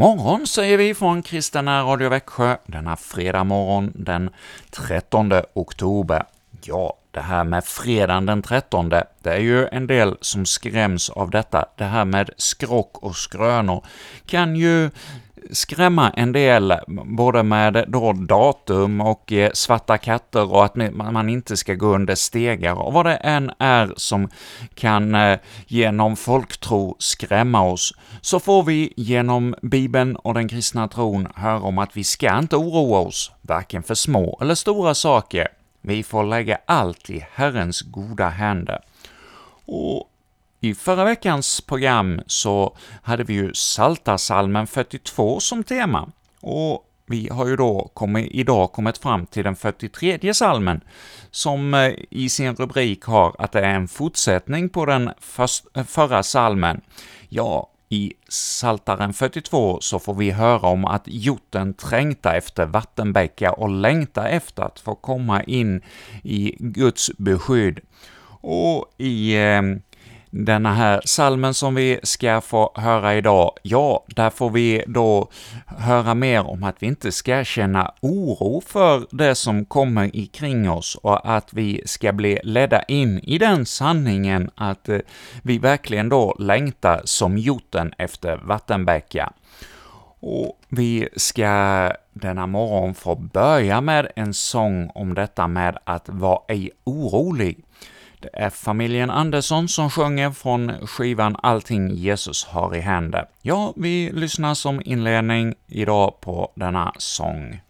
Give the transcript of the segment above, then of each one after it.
Morgon säger vi från Kristina Radio Växjö denna fredag morgon den 13 oktober. Ja, det här med fredagen den 13, det är ju en del som skräms av detta. Det här med skrock och skrönor kan ju skrämma en del, både med då datum och eh, svarta katter och att man inte ska gå under stegar och vad det än är som kan eh, genom folktro skrämma oss, så får vi genom Bibeln och den kristna tron höra om att vi ska inte oroa oss, varken för små eller stora saker. Vi får lägga allt i Herrens goda händer. Och i förra veckans program så hade vi ju Saltarsalmen 42 som tema, och vi har ju då kommit, idag kommit fram till den 43 salmen, som eh, i sin rubrik har att det är en fortsättning på den eh, förra salmen. Ja, i Saltaren 42 så får vi höra om att joten trängta efter vattenbäckar och längta efter att få komma in i Guds beskydd. Och i eh, denna här salmen som vi ska få höra idag, ja, där får vi då höra mer om att vi inte ska känna oro för det som kommer ikring oss och att vi ska bli ledda in i den sanningen att eh, vi verkligen då längtar som joten efter vattenbäckar. Och vi ska denna morgon få börja med en sång om detta med att vara ej orolig. Det är familjen Andersson som sjunger från skivan ”Allting Jesus har i händer”. Ja, vi lyssnar som inledning idag på denna sång.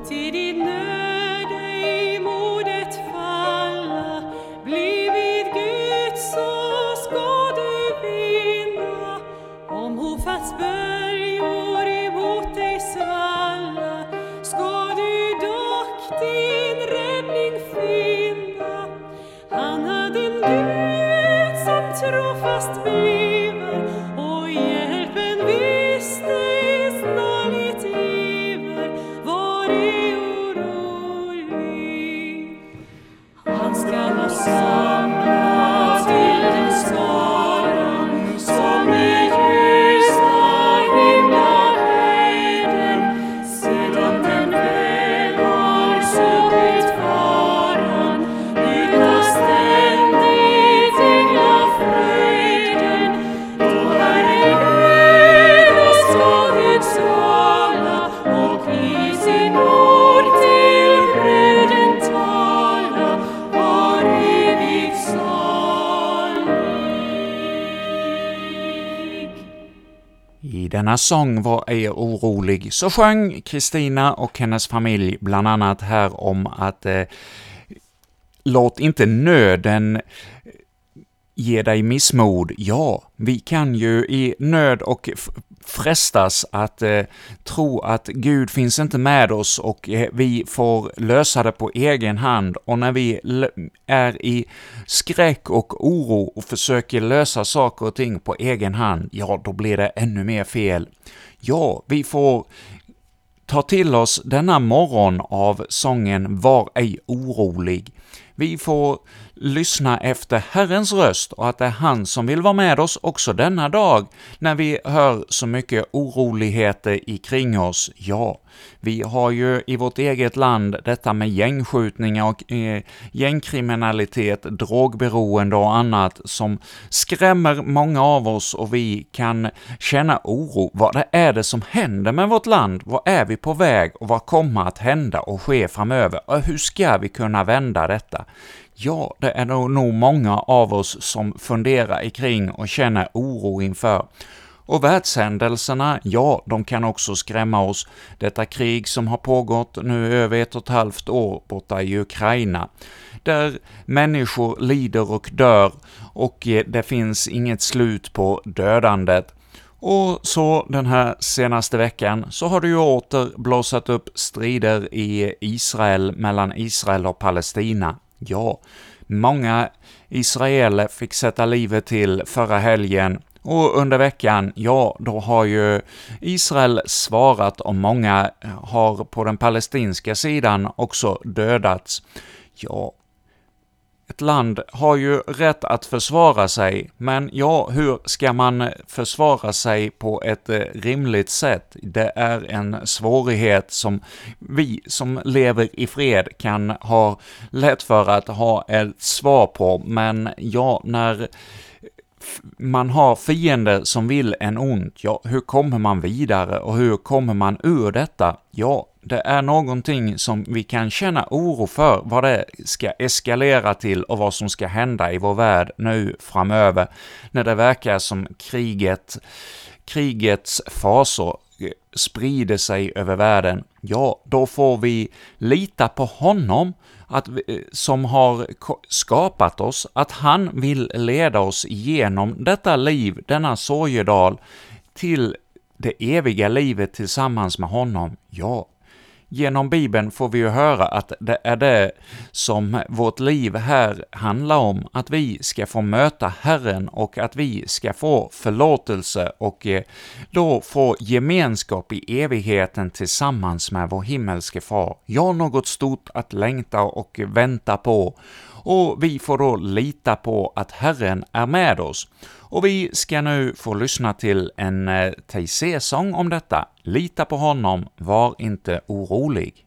partir denna sång var ej orolig, så sjöng Kristina och hennes familj bland annat här om att eh, låt inte nöden eh, ge dig missmod. Ja, vi kan ju i nöd och frestas att eh, tro att Gud finns inte med oss och eh, vi får lösa det på egen hand, och när vi är i skräck och oro och försöker lösa saker och ting på egen hand, ja, då blir det ännu mer fel. Ja, vi får ta till oss denna morgon av sången ”Var ej orolig”. Vi får lyssna efter Herrens röst och att det är han som vill vara med oss också denna dag, när vi hör så mycket oroligheter ikring oss. Ja, vi har ju i vårt eget land detta med gängskjutningar och eh, gängkriminalitet, drogberoende och annat som skrämmer många av oss och vi kan känna oro. Vad är det som händer med vårt land? Vad är vi på väg och vad kommer att hända och ske framöver? Och hur ska vi kunna vända detta? Ja, det är nog många av oss som funderar kring och känner oro inför. Och världshändelserna, ja, de kan också skrämma oss. Detta krig som har pågått nu över ett och ett halvt år borta i Ukraina, där människor lider och dör, och eh, det finns inget slut på dödandet. Och så den här senaste veckan så har det ju åter blossat upp strider i Israel, mellan Israel och Palestina. Ja, många israeler fick sätta livet till förra helgen, och under veckan, ja, då har ju Israel svarat och många har på den palestinska sidan också dödats. Ja, ett land har ju rätt att försvara sig, men ja, hur ska man försvara sig på ett eh, rimligt sätt? Det är en svårighet som vi som lever i fred kan ha lätt för att ha ett svar på, men ja, när man har fiender som vill en ont, ja, hur kommer man vidare och hur kommer man ur detta? Ja, det är någonting som vi kan känna oro för, vad det ska eskalera till och vad som ska hända i vår värld nu framöver, när det verkar som kriget, krigets fasor sprider sig över världen. Ja, då får vi lita på honom, att vi, eh, som har skapat oss, att han vill leda oss igenom detta liv, denna sorgedal, till det eviga livet tillsammans med honom. Ja, genom Bibeln får vi ju höra att det är det som vårt liv här handlar om, att vi ska få möta Herren och att vi ska få förlåtelse och eh, då få gemenskap i evigheten tillsammans med vår himmelske Far. Ja, något stort att längta och vänta på, och vi får då lita på att Herren är med oss. Och vi ska nu få lyssna till en eh, Taizé-sång om detta. Lita på honom, var inte orolig.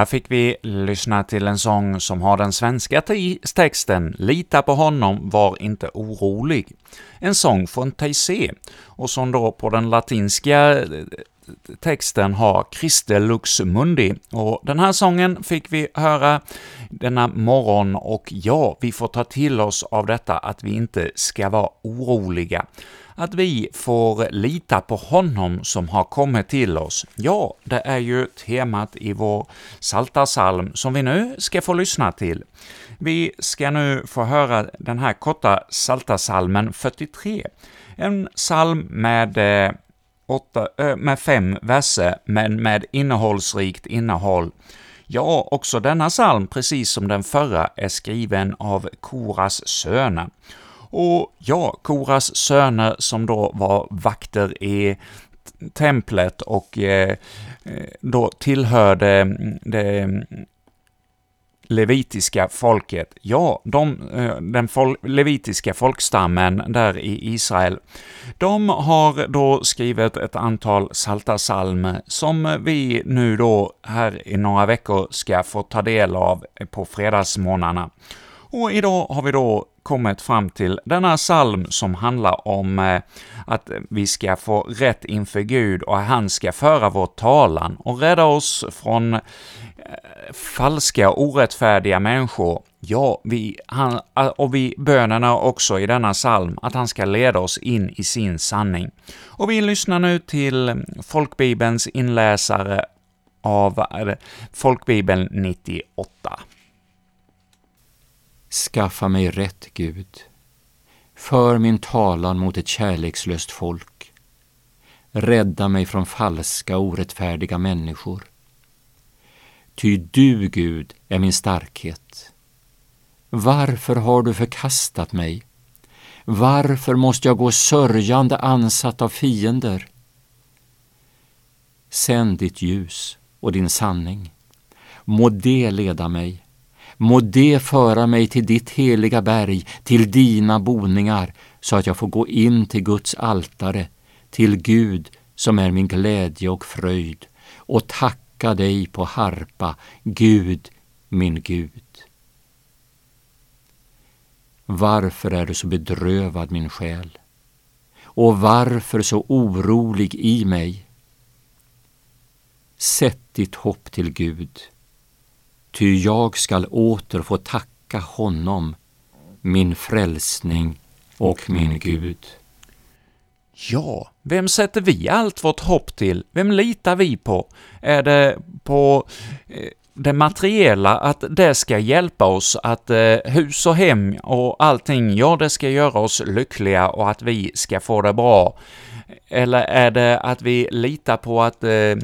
Här fick vi lyssna till en sång som har den svenska texten ”Lita på honom, var inte orolig”. En sång från Taizé, och som då på den latinska eh, texten har Christe Lux Mundi, och den här sången fick vi höra denna morgon, och ja, vi får ta till oss av detta att vi inte ska vara oroliga att vi får lita på honom som har kommit till oss. Ja, det är ju temat i vår Saltarsalm som vi nu ska få lyssna till. Vi ska nu få höra den här korta Saltarsalmen 43, en psalm med eh, åtta, eh, med fem verser, men med innehållsrikt innehåll. Ja, också denna psalm, precis som den förra, är skriven av Koras söner. Och ja, Koras söner som då var vakter i templet och eh, eh då tillhörde mm, det mm, levitiska folket. Ja, de, eh, den fol levitiska folkstammen där i Israel, de har då skrivit ett antal saltasalmer som vi nu då här i några veckor ska få ta del av på fredagsmorgnarna. Och idag har vi då kommit fram till denna psalm som handlar om eh, att vi ska få rätt inför Gud och han ska föra vår talan och rädda oss från eh, falska falska, orättfärdiga människor. Ja, vi, han, och vi bönerna också i denna psalm, att han ska leda oss in i sin sanning. Och vi lyssnar nu till folkbibelns inläsare av eh, Folkbibeln 98. Skaffa mig rätt, Gud. För min talan mot ett kärlekslöst folk. Rädda mig från falska, och orättfärdiga människor. Ty du, Gud, är min starkhet. Varför har du förkastat mig? Varför måste jag gå sörjande ansatt av fiender? Sänd ditt ljus och din sanning. Må det leda mig Må det föra mig till ditt heliga berg, till dina boningar, så att jag får gå in till Guds altare, till Gud som är min glädje och fröjd, och tacka dig på harpa, Gud, min Gud. Varför är du så bedrövad, min själ? Och varför så orolig i mig? Sätt ditt hopp till Gud ty jag skall åter få tacka honom, min frälsning och min Gud. Ja, vem sätter vi allt vårt hopp till? Vem litar vi på? Är det på eh, det materiella, att det ska hjälpa oss, att eh, hus och hem och allting, ja, det ska göra oss lyckliga och att vi ska få det bra? Eller är det att vi litar på att eh,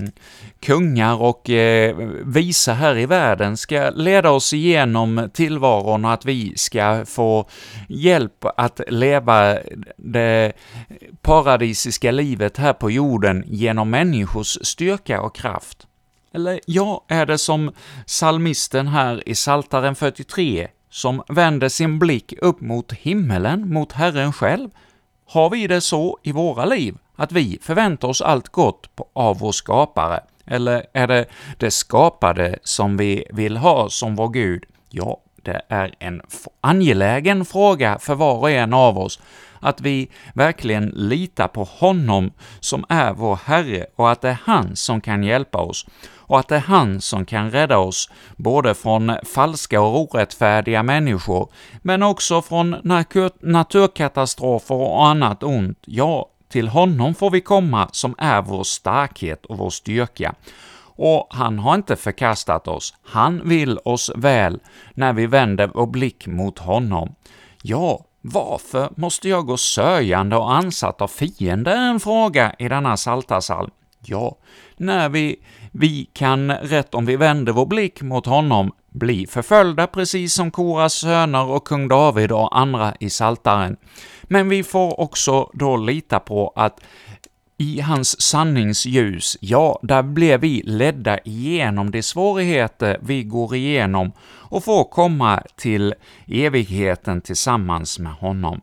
kungar och eh, visa här i världen ska leda oss igenom tillvaron och att vi ska få hjälp att leva det paradisiska livet här på jorden genom människors styrka och kraft? Eller ja, är det som salmisten här i Saltaren 43, som vänder sin blick upp mot himmelen, mot Herren själv? Har vi det så i våra liv, att vi förväntar oss allt gott av vår skapare? Eller är det det skapade som vi vill ha som vår Gud? Ja, det är en angelägen fråga för var och en av oss, att vi verkligen litar på honom som är vår Herre och att det är han som kan hjälpa oss, och att det är han som kan rädda oss både från falska och orättfärdiga människor, men också från naturkatastrofer och annat ont. Ja, till honom får vi komma som är vår starkhet och vår styrka. Och han har inte förkastat oss, han vill oss väl när vi vänder vår blick mot honom. Ja, varför måste jag gå sörjande och ansatt av fiender, är en fråga i denna saltasalm. Ja, när vi, vi kan, rätt om vi vänder vår blick mot honom, bli förföljda precis som Koras söner och kung David och andra i Saltaren. Men vi får också då lita på att i hans sanningsljus, ja, där blir vi ledda igenom de svårigheter vi går igenom och får komma till evigheten tillsammans med honom.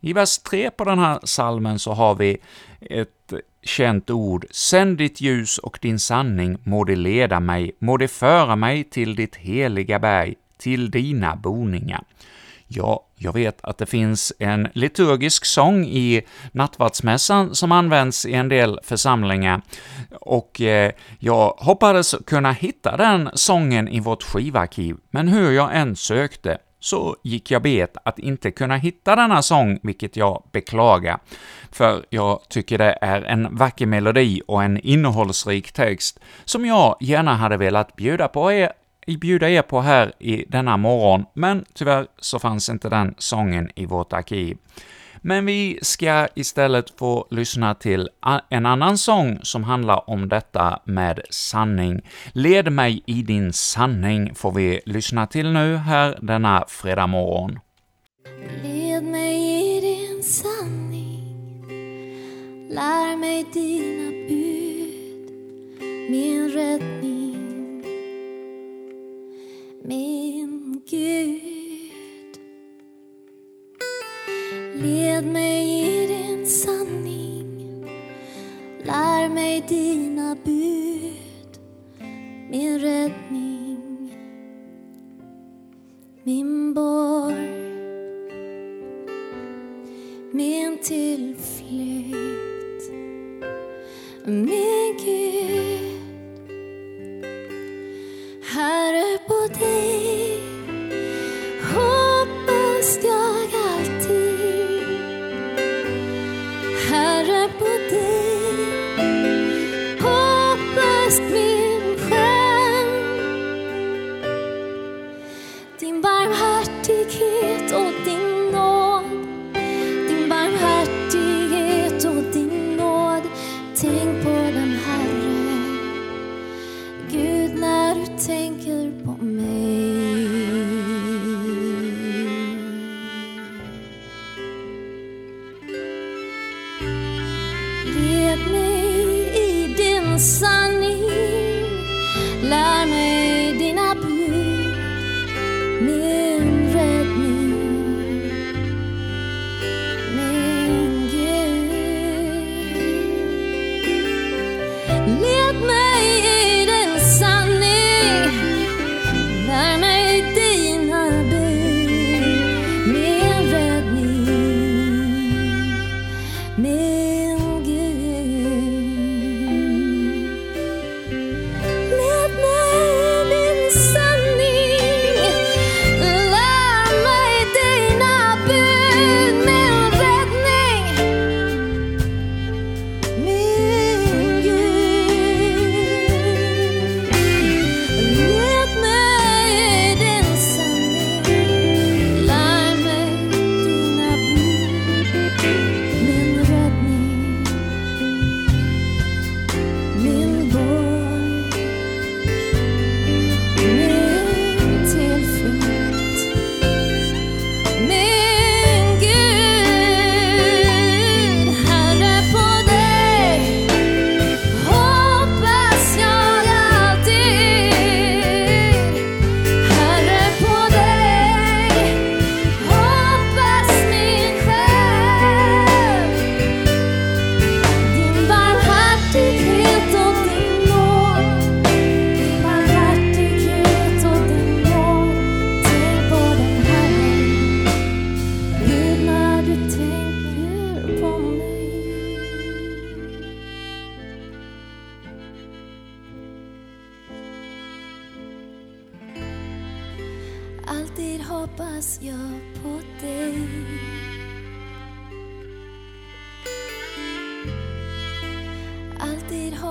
I vers 3 på den här salmen så har vi ett känt ord, ”Sänd ditt ljus och din sanning, må det leda mig, må det föra mig till ditt heliga berg, till dina boningar”. Ja, jag vet att det finns en liturgisk sång i nattvardsmässan som används i en del församlingar, och eh, jag hoppades kunna hitta den sången i vårt skivarkiv, men hur jag än sökte så gick jag bet att inte kunna hitta denna sång, vilket jag beklagar, för jag tycker det är en vacker melodi och en innehållsrik text som jag gärna hade velat bjuda på er bjuda er på här i denna morgon, men tyvärr så fanns inte den sången i vårt arkiv. Men vi ska istället få lyssna till en annan sång som handlar om detta med sanning. Led mig i din sanning får vi lyssna till nu här denna fredag morgon. Led mig i din sanning, lär mig dina bud, min räddning, min Gud. Led mig i din sanning. Lär mig dina bud. Min räddning. Min borg. Min tillflykt. Min larme me Napoli.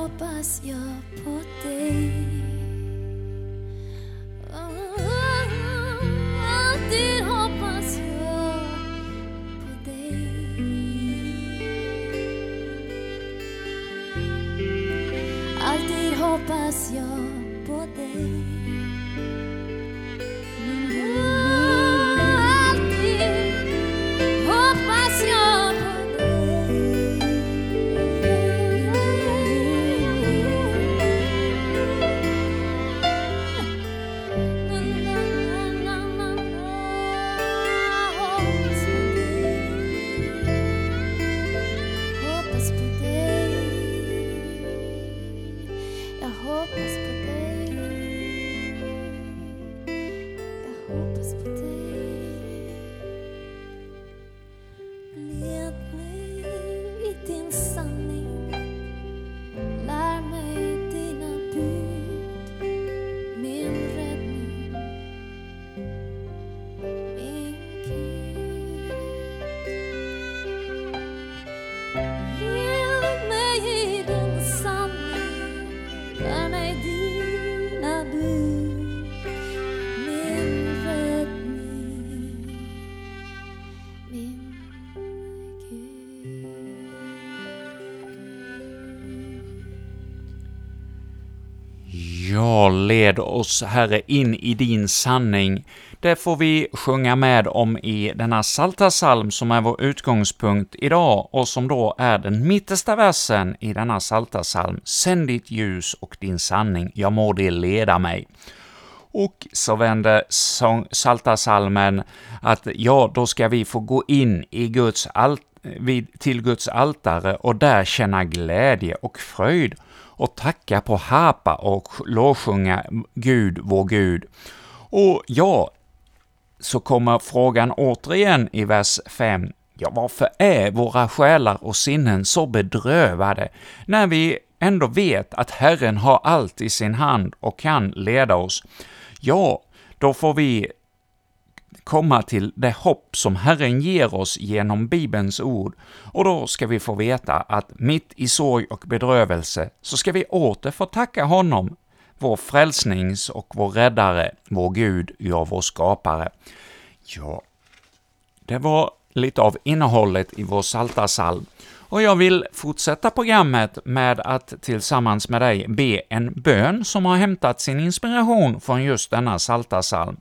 hoppas jag på dig. Led oss, Herre, in i din sanning. Det får vi sjunga med om i denna salta salm som är vår utgångspunkt idag och som då är den mittersta versen i denna salta salm. Sänd ditt ljus och din sanning, jag må det leda mig. Och så vänder salta salmen att ja, då ska vi få gå in i Guds alt vid, till Guds altare och där känna glädje och fröjd och tacka på harpa och lovsjunga Gud, vår Gud. Och ja, så kommer frågan återigen i vers 5. Ja, varför är våra själar och sinnen så bedrövade, när vi ändå vet att Herren har allt i sin hand och kan leda oss? Ja, då får vi komma till det hopp som Herren ger oss genom Bibelns ord, och då ska vi få veta att mitt i sorg och bedrövelse så ska vi åter få tacka honom, vår frälsnings och vår räddare, vår Gud, ja, vår skapare. Ja, det var lite av innehållet i vår Saltarsalm. Och jag vill fortsätta programmet med att tillsammans med dig be en bön som har hämtat sin inspiration från just denna Saltarsalm.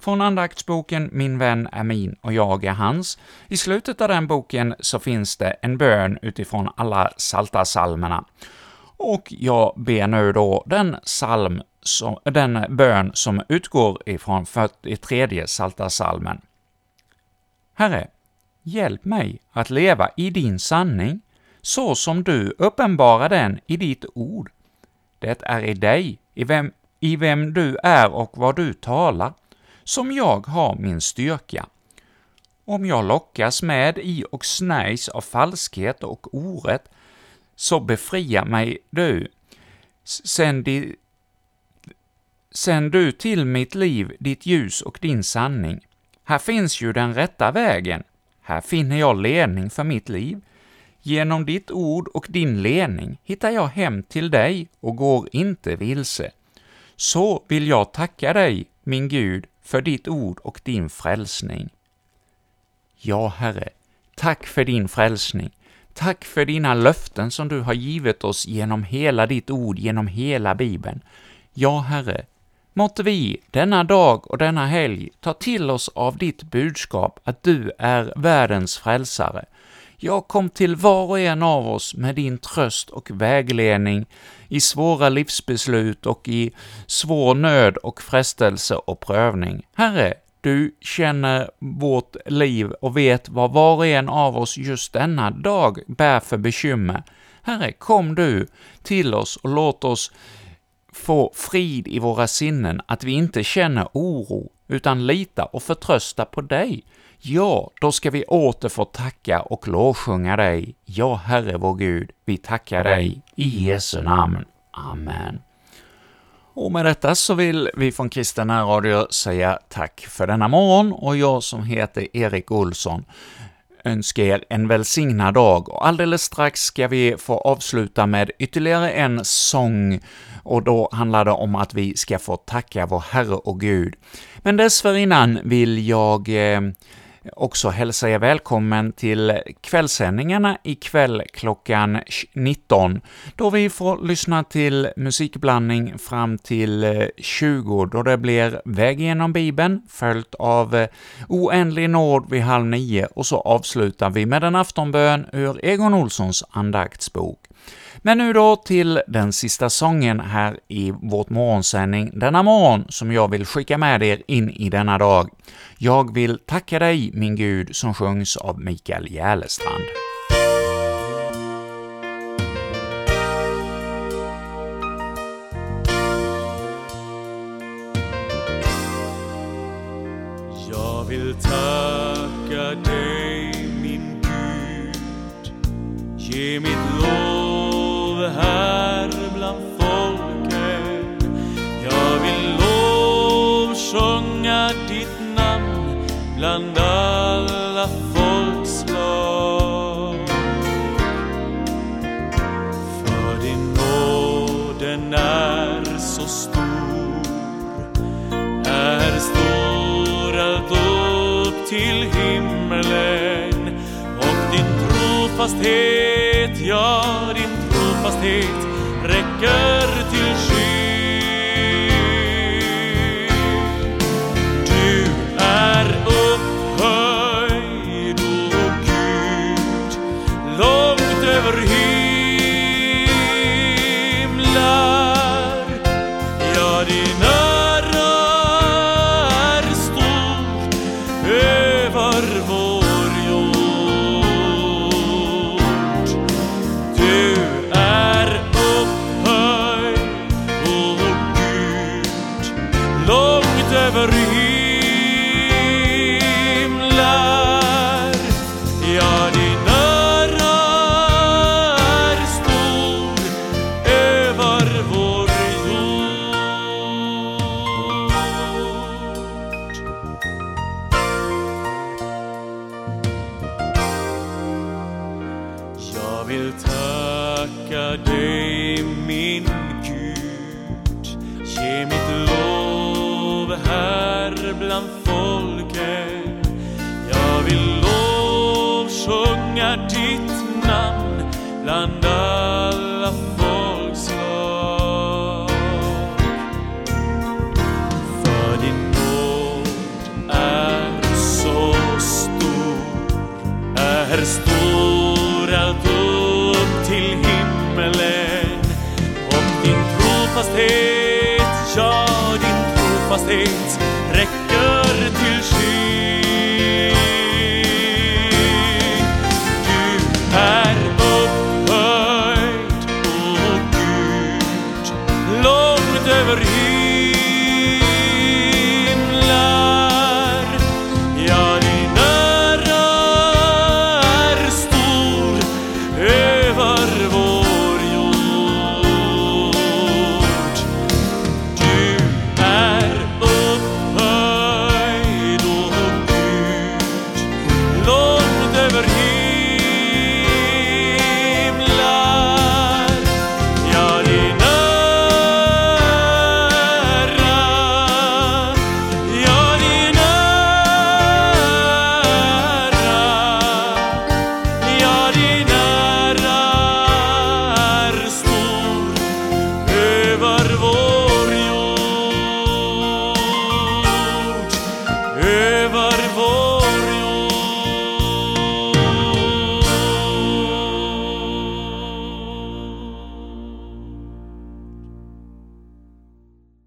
Från andaktsboken Min vän är min och jag är hans. I slutet av den boken så finns det en bön utifrån alla salta salmerna. Och jag ber nu då den salm som, den bön som utgår ifrån 43 salta salmen. Herre, hjälp mig att leva i din sanning, så som du uppenbarar den i ditt ord. Det är i dig, i vem, i vem du är och vad du talar, som jag har min styrka. Om jag lockas med i och snärjs av falskhet och orätt, så befria mig du. Sänd, di, sänd du till mitt liv ditt ljus och din sanning. Här finns ju den rätta vägen. Här finner jag ledning för mitt liv. Genom ditt ord och din ledning hittar jag hem till dig och går inte vilse. Så vill jag tacka dig, min Gud, för ditt ord och din frälsning. Ja, Herre, tack för din frälsning. Tack för dina löften som du har givit oss genom hela ditt ord, genom hela Bibeln. Ja, Herre, måtte vi denna dag och denna helg ta till oss av ditt budskap att du är världens frälsare. Jag kom till var och en av oss med din tröst och vägledning i svåra livsbeslut och i svår nöd och frestelse och prövning. Herre, du känner vårt liv och vet vad var och en av oss just denna dag bär för bekymmer. Herre, kom du till oss och låt oss få frid i våra sinnen, att vi inte känner oro, utan lita och förtrösta på dig. Ja, då ska vi åter få tacka och lovsjunga dig. Ja, Herre vår Gud, vi tackar dig i Jesu namn. Amen. Och med detta så vill vi från Kristen Radio säga tack för denna morgon, och jag som heter Erik Olsson önska er en välsignad dag, och alldeles strax ska vi få avsluta med ytterligare en sång, och då handlar det om att vi ska få tacka vår Herre och Gud. Men dessförinnan vill jag eh, också hälsa er välkommen till kvällssändningarna ikväll klockan 19, då vi får lyssna till musikblandning fram till eh, 20, då det blir Väg genom Bibeln, följt av eh, Oändlig nåd vid halv nio, och så avslutar vi med en aftonbön ur Egon Olssons andaktsbok. Men nu då till den sista sången här i vårt morgonsändning denna morgon, som jag vill skicka med er in i denna dag. Jag vill tacka dig, min Gud, som sjungs av Mikael Järlestrand. bland alla folkslag. För din nåden är så stor, är stor allt upp till himlen. Och din trofasthet, ja din trofasthet räcker vill tacka dig min Gud. Ge mitt lov här bland folken. Jag vill lovsjunga ditt